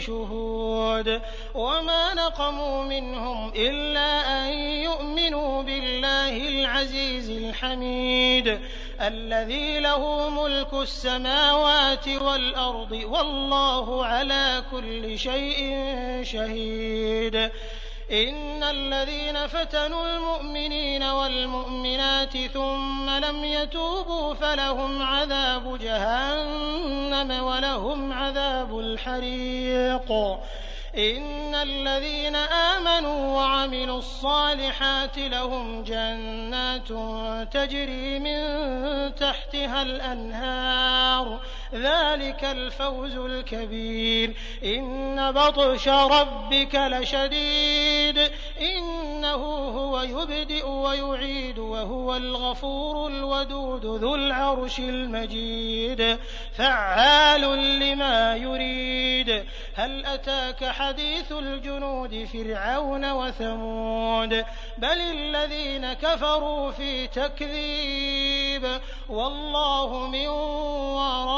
شهود وما نقموا منهم إلا أن يؤمنوا بالله العزيز الحميد الذي له ملك السماوات والأرض والله على كل شيء شهيد إن الذين فتنوا المؤمنين والمؤمنات ثم لم يتوبوا فلهم عذاب جهنم ولهم عذاب الحريق. إن الذين آمنوا وعملوا الصالحات لهم جنات تجري من تحتها الأنهار. ذلك الفوز الكبير. إن بطش ربك لشديد. إنه هو يبدئ ويعيد وهو الغفور الودود ذو العرش المجيد فعال لما يريد. هل أتاك حديث الجنود فرعون وثمود؟ بل الذين كفروا في تكذيب والله من ورائهم